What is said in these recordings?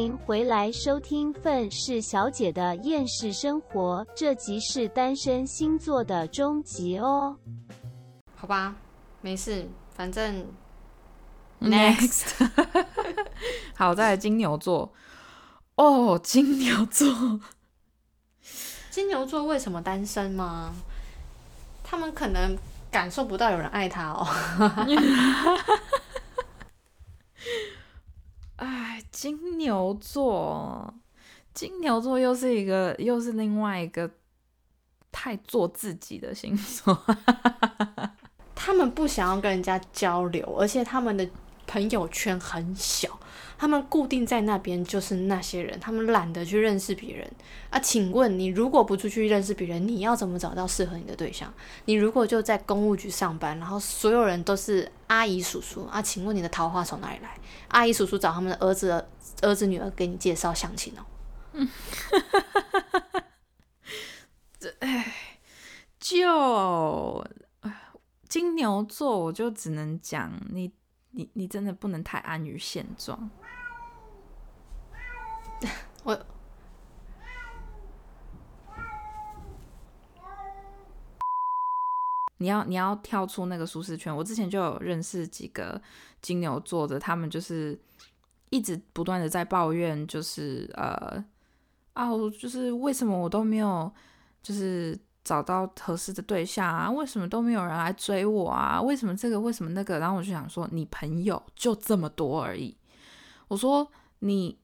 迎回来收听《愤世小姐的厌世生活》，这集是单身星座的终极哦。好吧，没事，反正 Next，好，再来金牛座。哦，金牛座，金牛座为什么单身吗？他们可能感受不到有人爱他哦。哎，金牛座，金牛座又是一个，又是另外一个太做自己的星座。他们不想要跟人家交流，而且他们的朋友圈很小，他们固定在那边就是那些人，他们懒得去认识别人啊。请问你如果不出去认识别人，你要怎么找到适合你的对象？你如果就在公务局上班，然后所有人都是阿姨叔叔啊，请问你的桃花从哪里来？阿姨叔叔找他们的儿子、儿子女儿给你介绍相亲哦。嗯，这哎，就金牛座，我就只能讲你，你，你真的不能太安于现状。我，你要，你要跳出那个舒适圈。我之前就有认识几个。金牛座的他们就是一直不断的在抱怨，就是呃啊，就是为什么我都没有就是找到合适的对象啊？为什么都没有人来追我啊？为什么这个？为什么那个？然后我就想说，你朋友就这么多而已。我说你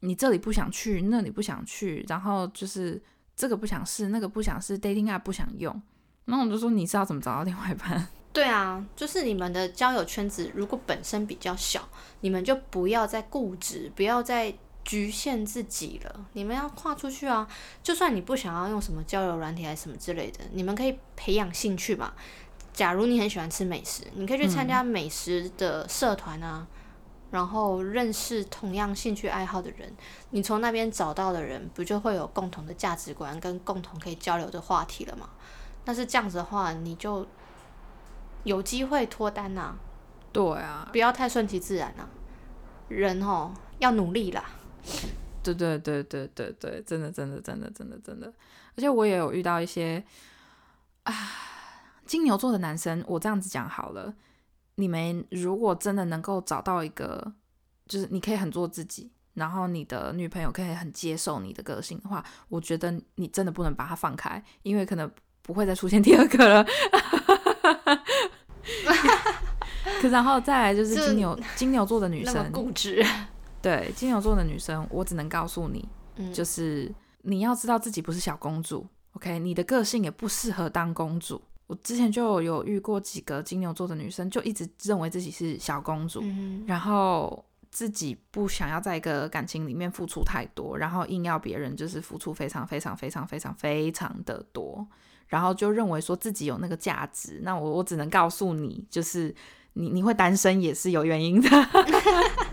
你这里不想去，那里不想去，然后就是这个不想试，那个不想试，dating app 不想用。然后我就说，你知道怎么找到另外一半？对啊，就是你们的交友圈子如果本身比较小，你们就不要再固执，不要再局限自己了。你们要跨出去啊！就算你不想要用什么交友软体还是什么之类的，你们可以培养兴趣嘛。假如你很喜欢吃美食，你可以去参加美食的社团啊，然后认识同样兴趣爱好的人。你从那边找到的人，不就会有共同的价值观跟共同可以交流的话题了吗？但是这样子的话，你就。有机会脱单呐，对啊，不要太顺其自然呐，人哦要努力啦。对对对对对对，真的真的真的真的真的，而且我也有遇到一些啊金牛座的男生，我这样子讲好了，你们如果真的能够找到一个，就是你可以很做自己，然后你的女朋友可以很接受你的个性的话，我觉得你真的不能把它放开，因为可能不会再出现第二个了。可然后再来就是金牛金牛座的女生固执，对金牛座的女生，我只能告诉你，就是你要知道自己不是小公主，OK？你的个性也不适合当公主。我之前就有遇过几个金牛座的女生，就一直认为自己是小公主，然后自己不想要在一个感情里面付出太多，然后硬要别人就是付出非常非常非常非常非常的多。然后就认为说自己有那个价值，那我我只能告诉你，就是你你会单身也是有原因的。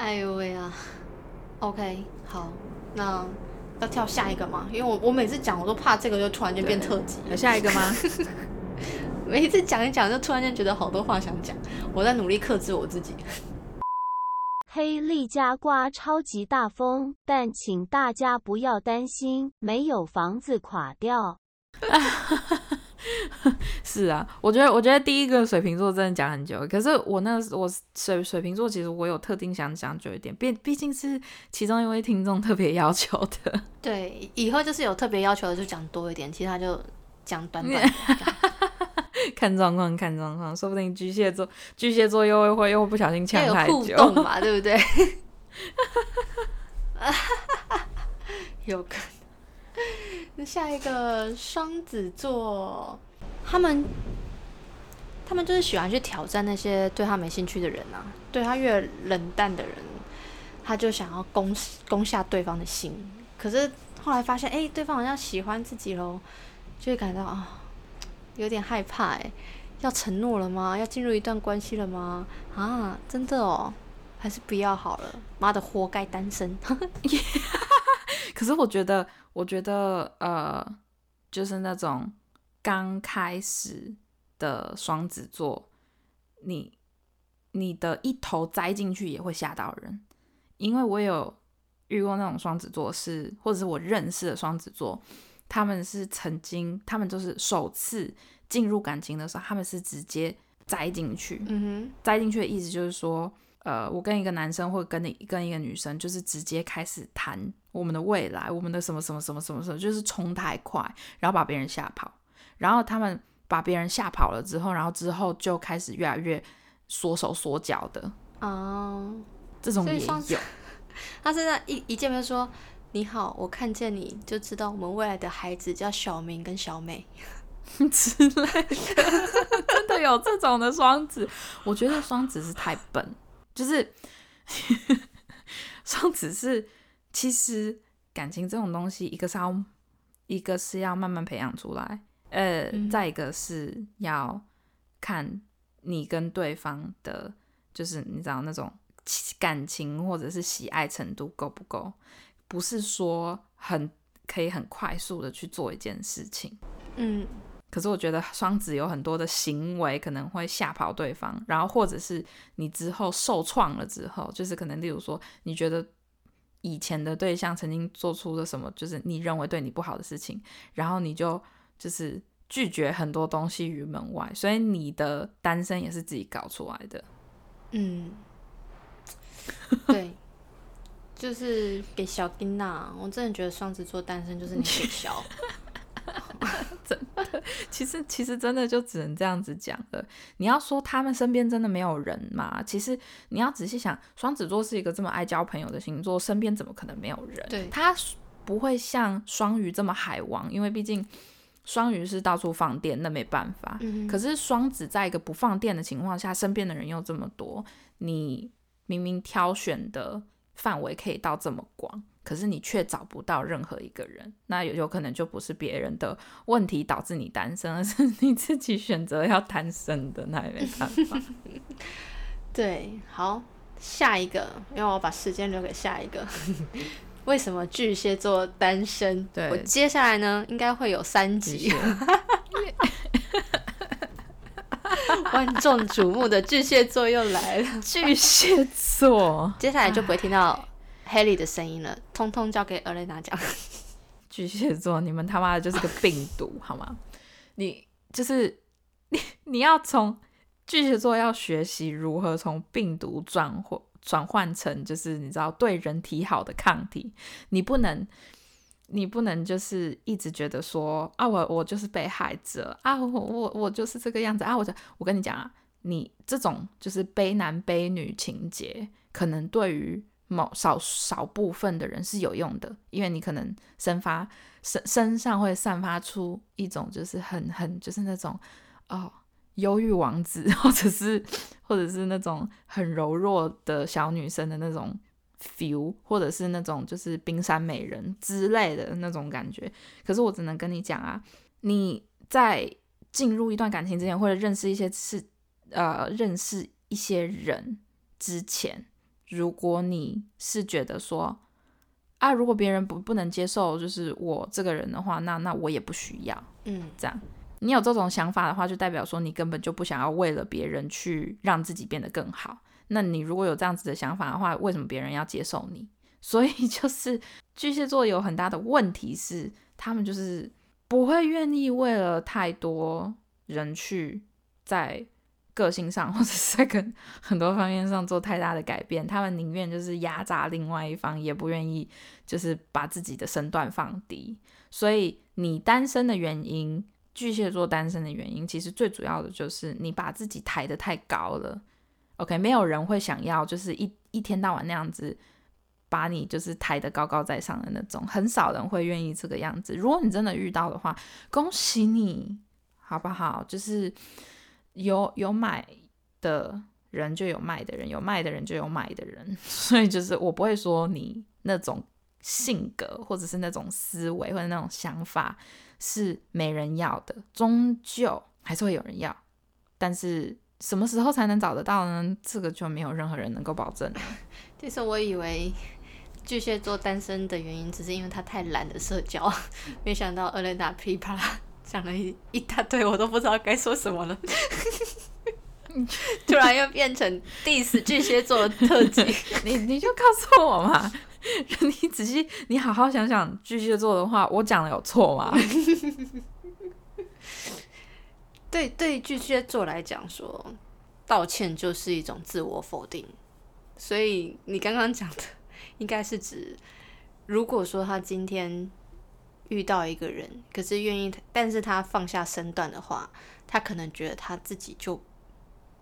哎呦喂啊！OK，好，那要跳下一个吗？因为我我每次讲我都怕这个就突然间变特辑。有下一个吗？每一次讲一讲就突然间觉得好多话想讲，我在努力克制我自己。黑利加刮超级大风，但请大家不要担心，没有房子垮掉。是啊，我觉得，我觉得第一个水瓶座真的讲很久，可是我那我水水瓶座其实我有特定想讲久一点，毕毕竟是其中一位听众特别要求的。对，以后就是有特别要求的就讲多一点，其他就讲短短。看状况，看状况，说不定巨蟹座，巨蟹座又会会又不小心抢太久，有互动嘛，对不对？有可能。那下一个双子座，他们他们就是喜欢去挑战那些对他没兴趣的人啊，对他越冷淡的人，他就想要攻攻下对方的心。可是后来发现，哎，对方好像喜欢自己喽，就会感到啊。有点害怕哎，要承诺了吗？要进入一段关系了吗？啊，真的哦，还是不要好了。妈的，活该单身。可是我觉得，我觉得，呃，就是那种刚开始的双子座，你你的一头栽进去也会吓到人，因为我有遇过那种双子座是，或者是我认识的双子座，他们是曾经，他们就是首次进入感情的时候，他们是直接栽进去。嗯栽进去的意思就是说，呃，我跟一个男生或跟你跟一个女生，就是直接开始谈我们的未来，我们的什么什么什么什么什么，就是冲太快，然后把别人吓跑，然后他们把别人吓跑了之后，然后之后就开始越来越缩手缩脚的，哦，这种也有。他现在一一见面说你好，我看见你就知道我们未来的孩子叫小明跟小美。之类的，真的有这种的双子。我觉得双子是太笨，就是 双子是其实感情这种东西，一个是要一个是要慢慢培养出来，呃，嗯再一个是要看你跟对方的，就是你知道那种感情或者是喜爱程度够不够，不是说很可以很快速的去做一件事情。嗯，可是我觉得双子有很多的行为可能会吓跑对方，然后或者是你之后受创了之后，就是可能例如说你觉得以前的对象曾经做出了什么，就是你认为对你不好的事情，然后你就就是拒绝很多东西于门外，所以你的单身也是自己搞出来的。嗯，对，就是给小丁娜。我真的觉得双子座单身就是你给小。其实其实真的就只能这样子讲了。你要说他们身边真的没有人嘛？其实你要仔细想，双子座是一个这么爱交朋友的星座，身边怎么可能没有人？对他不会像双鱼这么海王，因为毕竟双鱼是到处放电，那没办法。嗯可是双子在一个不放电的情况下，身边的人又这么多，你明明挑选的范围可以到这么广，可是你却找不到任何一个人，那有有可能就不是别人的问题导致你单身，而是你自己选择要单身的，那也没办法。对，好，下一个，因为我把时间留给下一个。为什么巨蟹座单身？对我接下来呢，应该会有三集，万众瞩目的巨蟹座又来了。巨蟹座，接下来就不会听到 Haley 的声音了，通通交给 Elena 讲。巨蟹座，你们他妈的就是个病毒，好吗？你就是你，你要从巨蟹座要学习如何从病毒转换转换成，就是你知道对人体好的抗体。你不能，你不能就是一直觉得说啊，我我就是被害者啊，我我我就是这个样子啊，我就我跟你讲啊，你这种就是悲男悲女情节，可能对于某少少部分的人是有用的，因为你可能生发身身上会散发出一种就是很很就是那种哦忧郁王子，或者是或者是那种很柔弱的小女生的那种 feel，或者是那种就是冰山美人之类的那种感觉。可是我只能跟你讲啊，你在进入一段感情之前，或者认识一些事呃认识一些人之前。如果你是觉得说啊，如果别人不不能接受就是我这个人的话，那那我也不需要嗯，这样。你有这种想法的话，就代表说你根本就不想要为了别人去让自己变得更好。那你如果有这样子的想法的话，为什么别人要接受你？所以就是巨蟹座有很大的问题是，他们就是不会愿意为了太多人去在个性上 或者是在跟很多方面上做太大的改变，他们宁愿就是压榨另外一方，也不愿意就是把自己的身段放低。所以你单身的原因，巨蟹座单身的原因，其实最主要的就是你把自己抬得太高了。OK，没有人会想要就是一一天到晚那样子把你就是抬得高高在上的那种，很少人会愿意这个样子。如果你真的遇到的话，恭喜你，好不好？就是有有买的人就有卖的人，有卖的人就有买的人，所以就是我不会说你那种性格或者是那种思维或者那种想法是没人要的，终究还是会有人要，但是什么时候才能找得到呢？这个就没有任何人能够保证。其实我以为巨蟹座单身的原因只是因为他太懒得社交，没想到 Elena 噼啪讲了一一大堆，我都不知道该说什么了。突然又变成 diss 巨蟹座的特辑。你你就告诉我嘛，你仔细你好好想想巨蟹座的话，我讲的有错吗？对 对，巨蟹座来讲说，道歉就是一种自我否定。所以你刚刚讲的，应该是指，如果说他今天遇到一个人，可是愿意，但是他放下身段的话，他可能觉得他自己就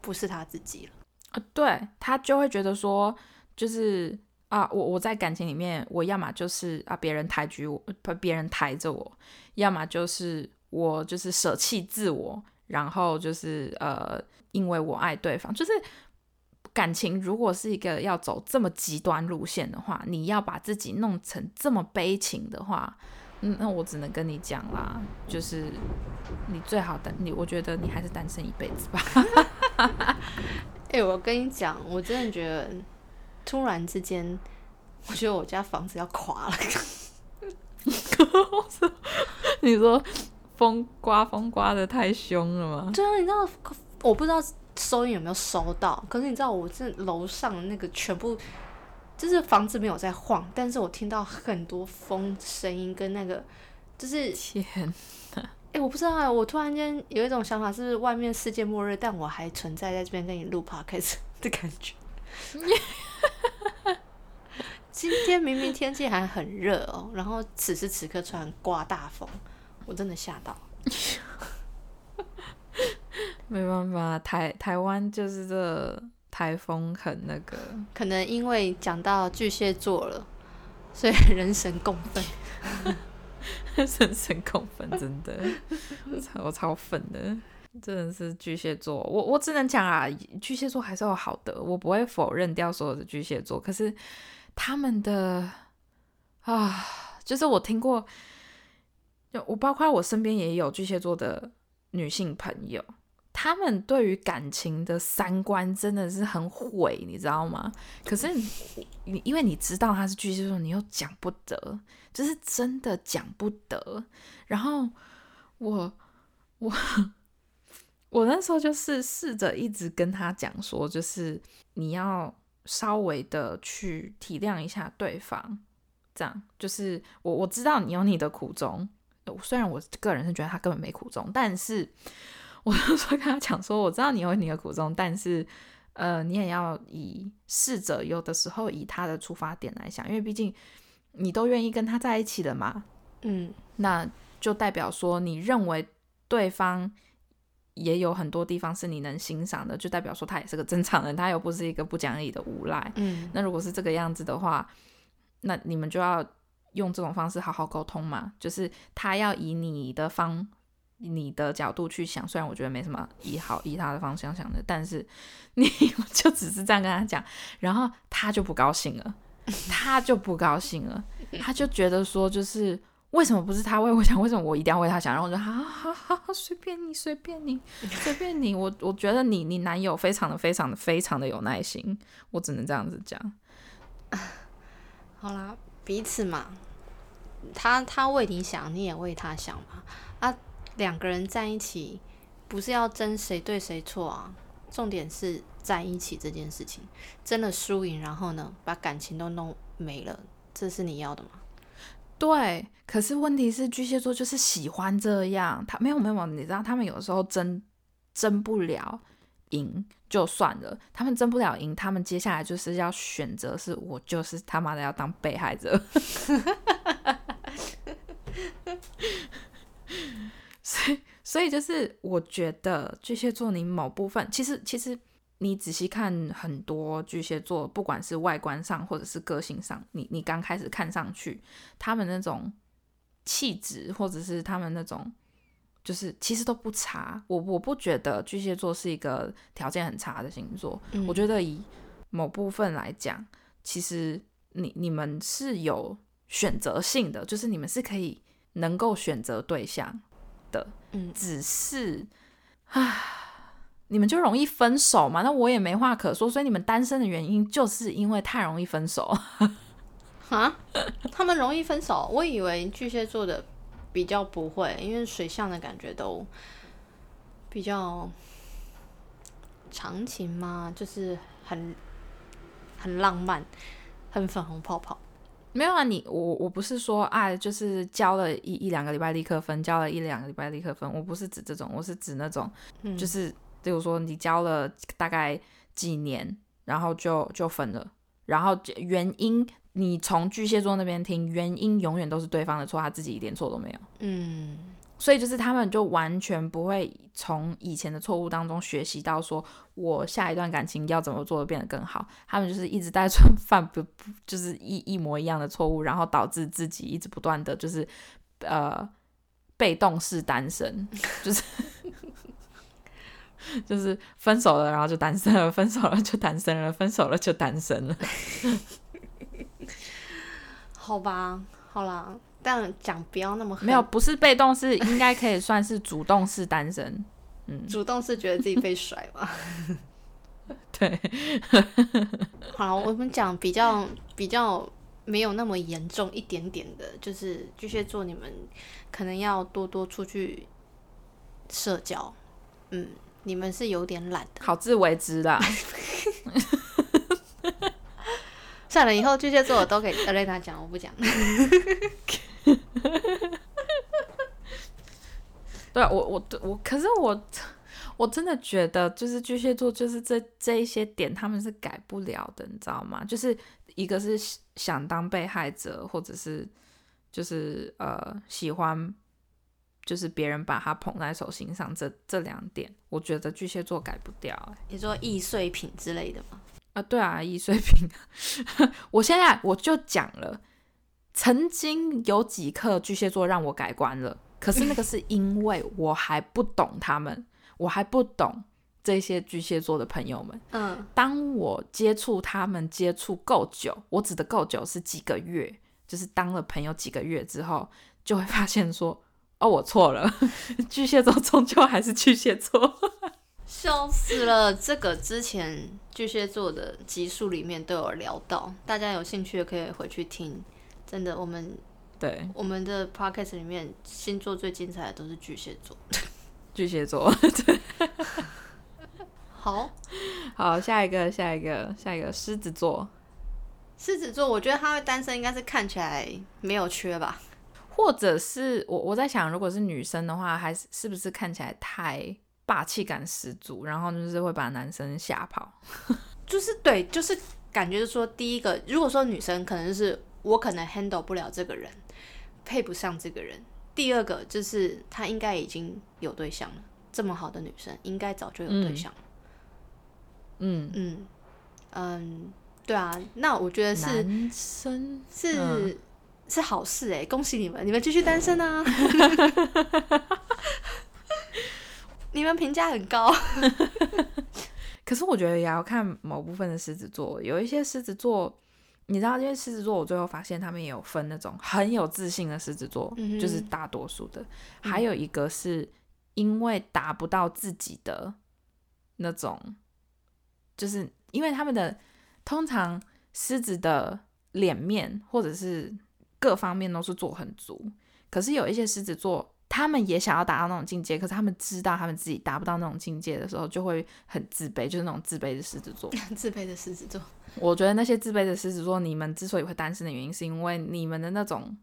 不是他自己了。啊，对他就会觉得说，就是啊，我我在感情里面，我要么就是啊，别人抬举我，别人抬着我，要么就是我就是舍弃自我。然后就是呃，因为我爱对方，就是感情如果是一个要走这么极端路线的话，你要把自己弄成这么悲情的话，嗯，那我只能跟你讲啦，就是你最好单你，我觉得你还是单身一辈子吧。哎，我跟你讲，我真的觉得突然之间，我觉得我家房子要垮了。你说？风刮风刮的太凶了吗？对啊，你知道，我不知道收音有没有收到，可是你知道，我这楼上那个全部就是房子没有在晃，但是我听到很多风声音跟那个就是天哪！哎，我不知道啊，我突然间有一种想法，是外面世界末日，但我还存在在这边跟你录 podcast 的感觉。今天明明天气还很热哦，然后此时此刻突然刮大风。我真的吓到，没办法，台台湾就是这台风很那个，可能因为讲到巨蟹座了，所以人神共愤，人神共愤，真的，我超我超愤的，真的是巨蟹座，我我只能讲啊，巨蟹座还是有好的，我不会否认掉所有的巨蟹座，可是他们的啊，就是我听过。就我包括我身边也有巨蟹座的女性朋友，他们对于感情的三观真的是很毁，你知道吗？可是你因为你知道他是巨蟹座，你又讲不得，就是真的讲不得。然后我我 我那时候就是试着一直跟他讲说，就是你要稍微的去体谅一下对方，这样就是我我知道你有你的苦衷。虽然我个人是觉得他根本没苦衷，但是我就说跟他讲说，我知道你有你的苦衷，但是呃，你也要以试着有的时候以他的出发点来想，因为毕竟你都愿意跟他在一起了嘛，嗯，那就代表说你认为对方也有很多地方是你能欣赏的，就代表说他也是个正常人，他又不是一个不讲理的无赖，嗯，那如果是这个样子的话，那你们就要。用这种方式好好沟通嘛，就是他要以你的方、你的角度去想。虽然我觉得没什么以好以他的方向想的，但是 你就只是这样跟他讲，然后他就不高兴了，他就不高兴了，他就觉得说，就是为什么不是他为我想，为什么我一定要为他想？然后我就好好好随便你，随便你，随便你。我我觉得你你男友非常的非常的非常的有耐心，我只能这样子讲。好啦，彼此嘛。他他为你想，你也为他想嘛。啊，两个人在一起，不是要争谁对谁错啊？重点是在一起这件事情，争了输赢，然后呢，把感情都弄没了，这是你要的吗？对，可是问题是巨蟹座就是喜欢这样，他没有没有，你知道他们有时候争争不了赢就算了，他们争不了赢，他们接下来就是要选择，是我就是他妈的要当被害者。所以，所以就是我觉得巨蟹座，你某部分其实，其实你仔细看很多巨蟹座，不管是外观上或者是个性上，你你刚开始看上去，他们那种气质，或者是他们那种，就是其实都不差。我我不觉得巨蟹座是一个条件很差的星座。我觉得以某部分来讲，其实你你们是有。选择性的就是你们是可以能够选择对象的，嗯，只是啊，你们就容易分手嘛。那我也没话可说，所以你们单身的原因就是因为太容易分手 啊？他们容易分手？我以为巨蟹座的比较不会，因为水象的感觉都比较长情嘛？就是很很浪漫，很粉红泡泡。没有啊，你我我不是说啊，就是交了一一两个礼拜立刻分，交了一两个礼拜立刻分，我不是指这种，我是指那种，嗯就是比如说你交了大概几年，然后就就分了，然后原因你从巨蟹座那边听，原因永远都是对方的错，他自己一点错都没有。嗯，所以就是他们就完全不会从以前的错误当中学习到，说我下一段感情要怎么做变得更好。他们就是一直在 犯不就是一一模一样的错误，然后导致自己一直不断的就是呃被动式单身，就是 就是分手了，然后就单身了，分手了就单身了，分手了就单身了。好吧，好啦，但讲不要那么狠没有，不是被动式，应该可以算是主动式单身。嗯，主动是觉得自己被甩吧。对。好，我们讲比较比较没有那么严重一点点的，就是巨蟹座，你们可能要多多出去社交。嗯，你们是有点懒的。好自为之啦。算了，以后巨蟹座我都给 Elena 讲，我不讲。对啊我我我，可是我我真的觉得，就是巨蟹座，就是这这一些点，他们是改不了的，你知道吗？就是一个是想当被害者，或者是就是呃喜欢，就是别人把他捧在手心上，这这两点，我觉得巨蟹座改不掉、欸。你说易碎品之类的吗？啊，对啊，易碎品。我现在我就讲了，曾经有几刻巨蟹座让我改观了，可是那个是因为我还不懂他们，我还不懂这些巨蟹座的朋友们。嗯，当我接触他们接触够久，我指的够久是几个月，就是当了朋友几个月之后，就会发现说，哦，我错了，巨蟹座终究还是巨蟹座。笑死了！这个之前巨蟹座的集数里面都有聊到，大家有兴趣的可以回去听。真的，我们对，我们的 podcast 里面星座最精彩的都是巨蟹座。巨蟹座。对好，好，下一个，下一个，下一个，狮子座。狮子座，我觉得他会单身，应该是看起来没有缺吧？或者是我我在想，如果是女生的话，还是是不是看起来太霸气感十足，然后就是会把男生吓跑？就是对，就是感觉就是说，第一个，如果说女生可能就是我可能 handle 不了这个人，配不上这个人；第二个就是他应该已经有对象了，这么好的女生应该早就有对象了。嗯，嗯嗯，对啊，那我觉得是男生是、嗯是好事哎、恭喜你们，你们继续单身啊！你们评价很高 可是我觉得也要看某部分的狮子座，有一些狮子座，你知道，因为狮子座，我最后发现他们也有分那种很有自信的狮子座，嗯就是大多数的，还有一个是因为达不到自己的那种，就是因为他们的通常狮子的脸面或者是各方面都是做很足，可是有一些狮子座，他们也想要达到那种境界，可是他们知道他们自己达不到那种境界的时候，就会很自卑，就是那种自卑的狮子座。自卑的狮子座。我觉得那些自卑的狮子座，你们之所以会单身的原因，是因为你们的那种，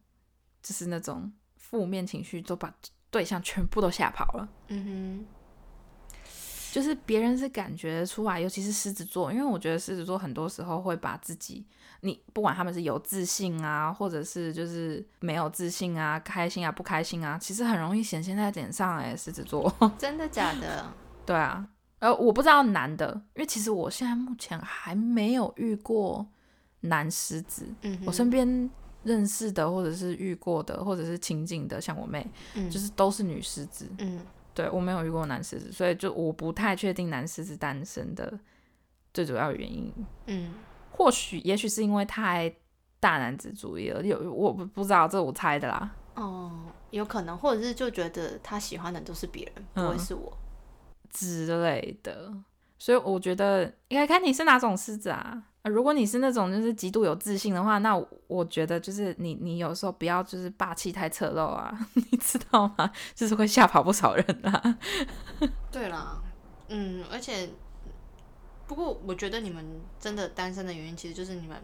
就是那种负面情绪，都把对象全部都吓跑了。嗯就是别人是感觉出来，尤其是狮子座，因为我觉得狮子座很多时候会把自己，你不管他们是有自信啊，或者是就是没有自信啊，开心啊不开心啊，其实很容易显现在脸上哎、狮子座。真的假的？对啊，呃，我不知道男的，因为其实我现在目前还没有遇过男狮子，嗯，我身边认识的或者是遇过的，或者是亲近的，像我妹，嗯就是都是女狮子。嗯对我没有遇过男狮子，所以就我不太确定男狮子单身的最主要原因。嗯或许也许是因为太大男子主义了，有我不不知道，这我猜的啦。哦，有可能，或者是就觉得他喜欢的都是别人，不会嗯是我。之类的，所以我觉得应该看你是哪种狮子啊。呃如果你是那种就是极度有自信的话，那我我觉得就是你你有时候不要就是霸气太侧漏啊，你知道吗？就是会吓跑不少人啊。对啦，嗯，而且不过我觉得你们真的单身的原因，其实就是你们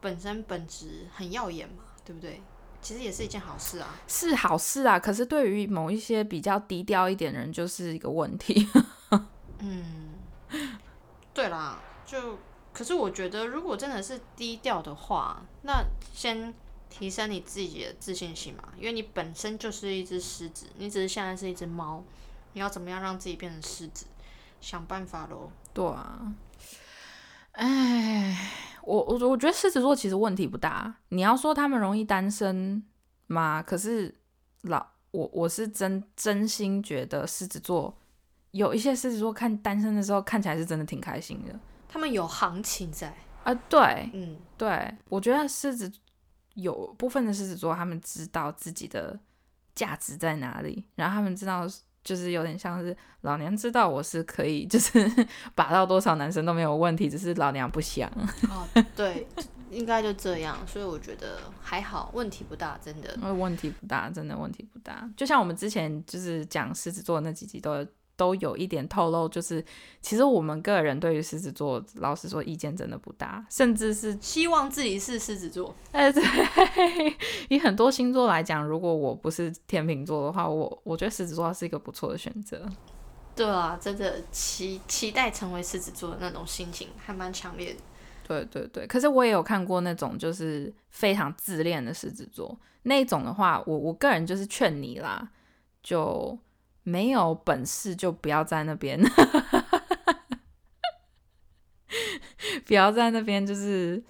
本身本质很耀眼嘛，对不对？其实也是一件好事啊。是好事啊，可是对于某一些比较低调一点的人，就是一个问题。嗯，对啦，就可是我觉得，如果真的是低调的话，那先提升你自己的自信心嘛，因为你本身就是一只狮子，你只是现在是一只猫，你要怎么样让自己变成狮子？想办法喽。对啊，哎，我我我觉得狮子座其实问题不大。你要说他们容易单身吗？可是老我我是真真心觉得狮子座有一些狮子座看单身的时候看起来是真的挺开心的。他们有行情在啊，对，嗯，对，我觉得狮子有部分的狮子座，他们知道自己的价值在哪里，然后他们知道。就是有点像是老娘知道我是可以，就是 把到多少男生都没有问题，只是老娘不想。哦，对，应该就这样，所以我觉得还好，问题不大，真的。问题不大，真的问题不大。就像我们之前就是讲狮子座那几集都。都有一点透露，就是其实我们个人对于狮子座，老实说意见真的不大，甚至是希望自己是狮子座。哎，对，以很多星座来讲，如果我不是天秤座的话，我我觉得狮子座是一个不错的选择。对啊，真的期期待成为狮子座的那种心情还蛮强烈的。对对对，可是我也有看过那种就是非常自恋的狮子座，那种的话，我我个人就是劝你啦，就。没有本事就不要在那边，不要在那边就是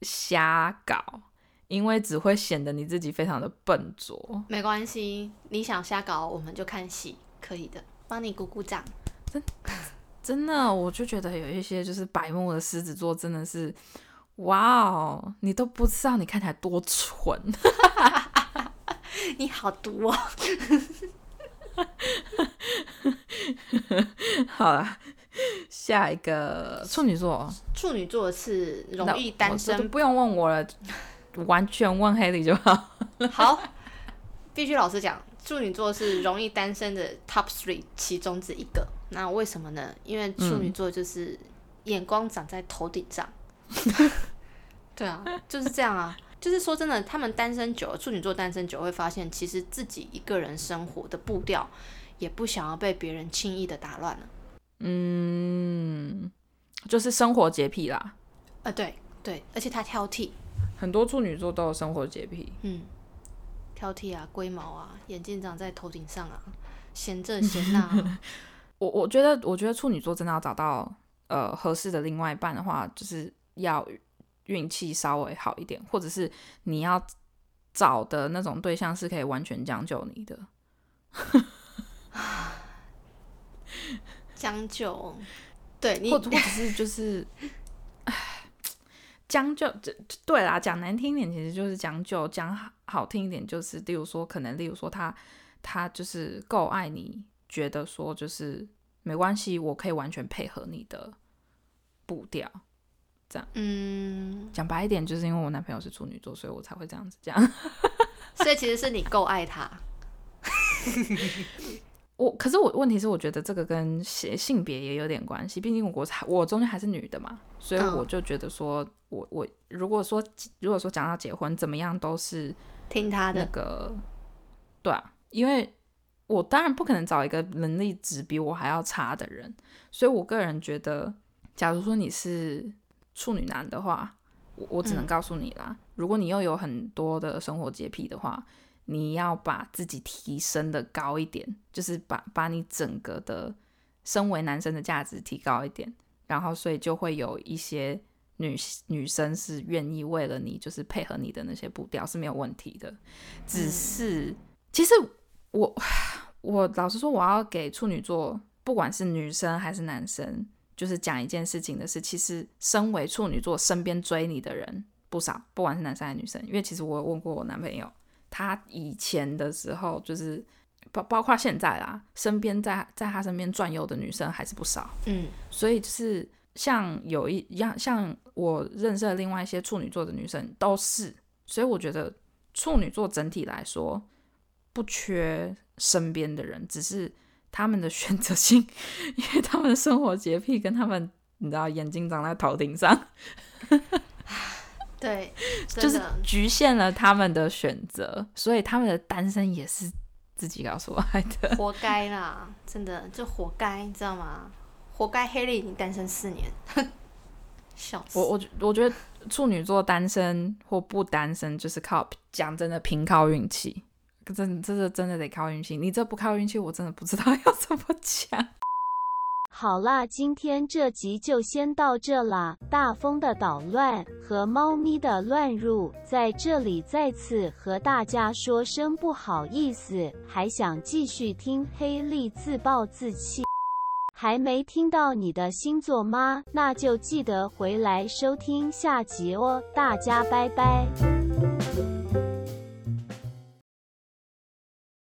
瞎搞，因为只会显得你自己非常的笨拙。没关系，你想瞎搞，我们就看戏，可以的，帮你鼓鼓掌。真真的，我就觉得有一些就是白目的狮子座，真的是，哇哦，你都不知道你看起来多蠢，你好毒哦。好了，下一个处女座。处女座是容易单身，不用问我了，完全问黑里就好。好，必须老实讲，处女座是容易单身的 top three 其中之一个。那为什么呢？因为处女座就是眼光长在头顶上。对啊，就是这样啊。就是说真的，他们单身久了，处女座单身久会发现，其实自己一个人生活的步调，也不想要被别人轻易的打乱了。嗯，就是生活洁癖啦。啊，对对，而且他挑剔，很多处女座都有生活洁癖。嗯，挑剔啊，龟毛啊，眼镜长在头顶上啊，嫌这嫌那。我我觉得，我觉得处女座真的要找到呃合适的另外一半的话，就是要。运气稍微好一点，或者是你要找的那种对象是可以完全将就你的，将就，对你，或或者是就是，将就，这对啦，讲难听一点，其实就是将就；讲好听一点，就是例如说，可能例如说，他他就是够爱你，觉得说就是没关系，我可以完全配合你的步调。这样，嗯，讲白一点，就是因为我男朋友是处女座，所以我才会这样子讲。所以其实是你够爱他。我可是我问题是，我觉得这个跟性性别也有点关系，毕竟我才我中间还是女的嘛，所以我就觉得说，我我如果说如果说讲到结婚怎么样，都是听他的那个，对啊，因为我当然不可能找一个能力值比我还要差的人，所以我个人觉得，假如说你是。处女男的话，我我只能告诉你啦，如果你又有很多的生活洁癖的话，你要把自己提升的高一点，就是把把你整个的身为男生的价值提高一点，然后所以就会有一些女女生是愿意为了你，就是配合你的那些步调是没有问题的。只是其实我我老实说，我要给处女座，不管是女生还是男生。就是讲一件事情的是，其实身为处女座，身边追你的人不少，不管是男生还是女生。因为其实我问过我男朋友，他以前的时候，就是包包括现在啦，身边在在他身边转悠的女生还是不少。嗯，所以就是像有一样，像我认识的另外一些处女座的女生都是。所以我觉得处女座整体来说不缺身边的人，只是。他们的选择性，因为他们的生活洁癖跟他们你知道眼睛长在头顶上，对，就是局限了他们的选择，所以他们的单身也是自己搞出来的。活该啦，真的就活该，你知道吗？活该黑莉已经单身四年，笑死！我我觉我觉得处女座单身或不单身，就是靠讲真的凭靠运气，真这是真的得靠运气。你这不靠运气，我真的不知道要怎么讲。好啦，今天这集就先到这啦。大风的捣乱和猫咪的乱入，在这里再次和大家说声不好意思。还想继续听黑莉自暴自弃？还没听到你的星座吗？那就记得回来收听下集哦。大家拜拜。